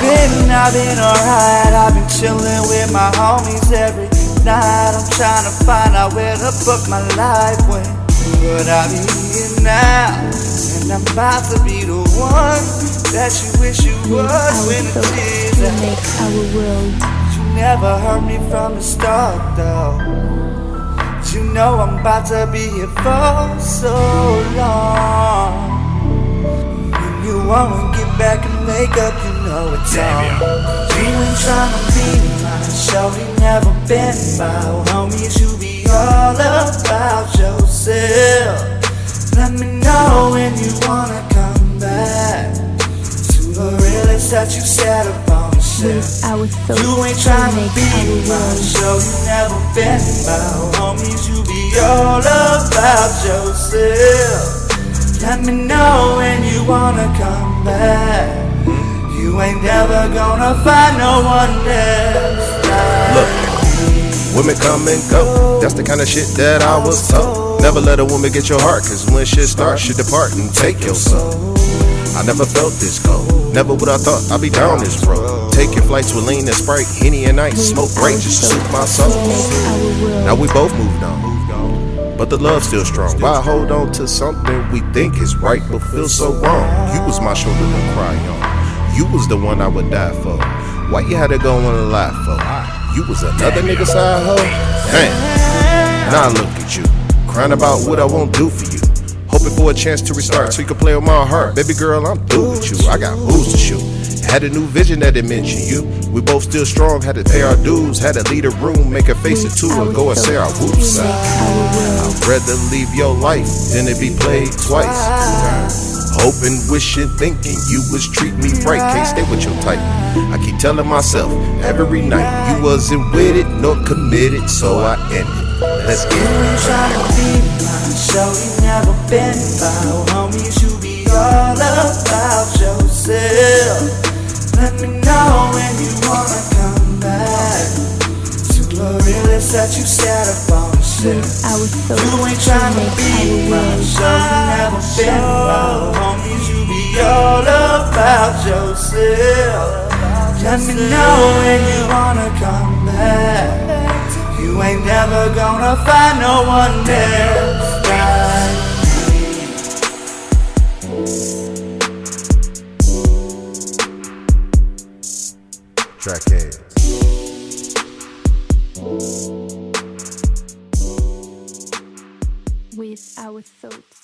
been? I've been alright. I've been chillin' with my homies every night. I'm trying to find out where the fuck my life went. But I be here now, and I'm about to be the one that you wish you was when the tears we make our world. You never hurt me from the start, though. You know I'm about to be here for so long. You get back and make up, you know it's on. You ain't tryna be mine, shorty never been about homies. You be all about yourself. Let me know when you wanna come back to the realest that you set upon the With our thoughts, you ain't we tryna be our my show, you never been about homies, you be all about yourself. Let me know when you wanna come back. You ain't never gonna find no one else. like Women come and go. That's the kind of shit that I was taught. Never let a woman get your heart, cause when shit starts, she depart and take your soul. I never felt this cold. Never would I thought I'd be down this road. Taking flights with lean and sprite, henny and ice, smoke great just to suit my soul. Now we both moved on. But the love's still strong. Why hold on to something we think is right but feel so wrong? You was my shoulder to cry on. You was the one I would die for. Why you had to go on a lie for? You was another nigga side hoe? Damn. Now I look at you. Crying about what I won't do for you. Hoping for a chance to restart so you can play with my heart. Baby girl, I'm through with you. I got moves to shoot. Had a new vision that it mentioned you. We both still strong, had to pay our dues, had to leave a room, make a face it two, her, go and say our whoops. I'd rather leave your life than it be played twice. Hoping, wishing, thinking you was treat me right. Can't stay with your type. I keep telling myself every night you wasn't with it nor committed, so I ended. Let's get You it. ain't tryna be my show, you never been about homies, you be all about yourself. Let me know when you wanna come back to the realest that you set up on the ship. Our thoughts, You ain't we tryna make be our my show, you never been about homies, you be all about yourself. Let me know when you wanna come back. You ain't never gonna find no one else like Track heads. With our thoughts.